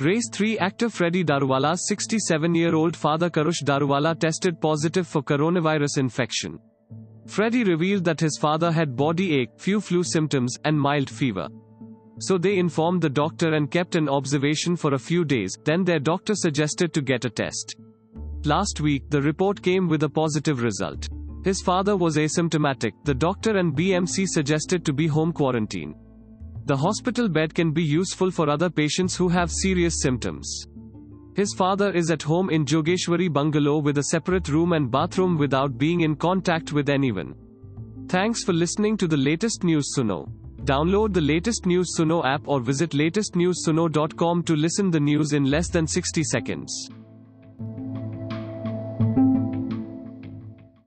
Race 3 actor Freddy Daruwala's 67 year old father Karush Darwala tested positive for coronavirus infection. Freddy revealed that his father had body ache, few flu symptoms, and mild fever. So they informed the doctor and kept an observation for a few days, then their doctor suggested to get a test. Last week, the report came with a positive result. His father was asymptomatic, the doctor and BMC suggested to be home quarantine. The hospital bed can be useful for other patients who have serious symptoms. His father is at home in Jogeshwari bungalow with a separate room and bathroom without being in contact with anyone. Thanks for listening to the latest news Suno. Download the latest news Suno app or visit latestnewsuno.com to listen the news in less than 60 seconds.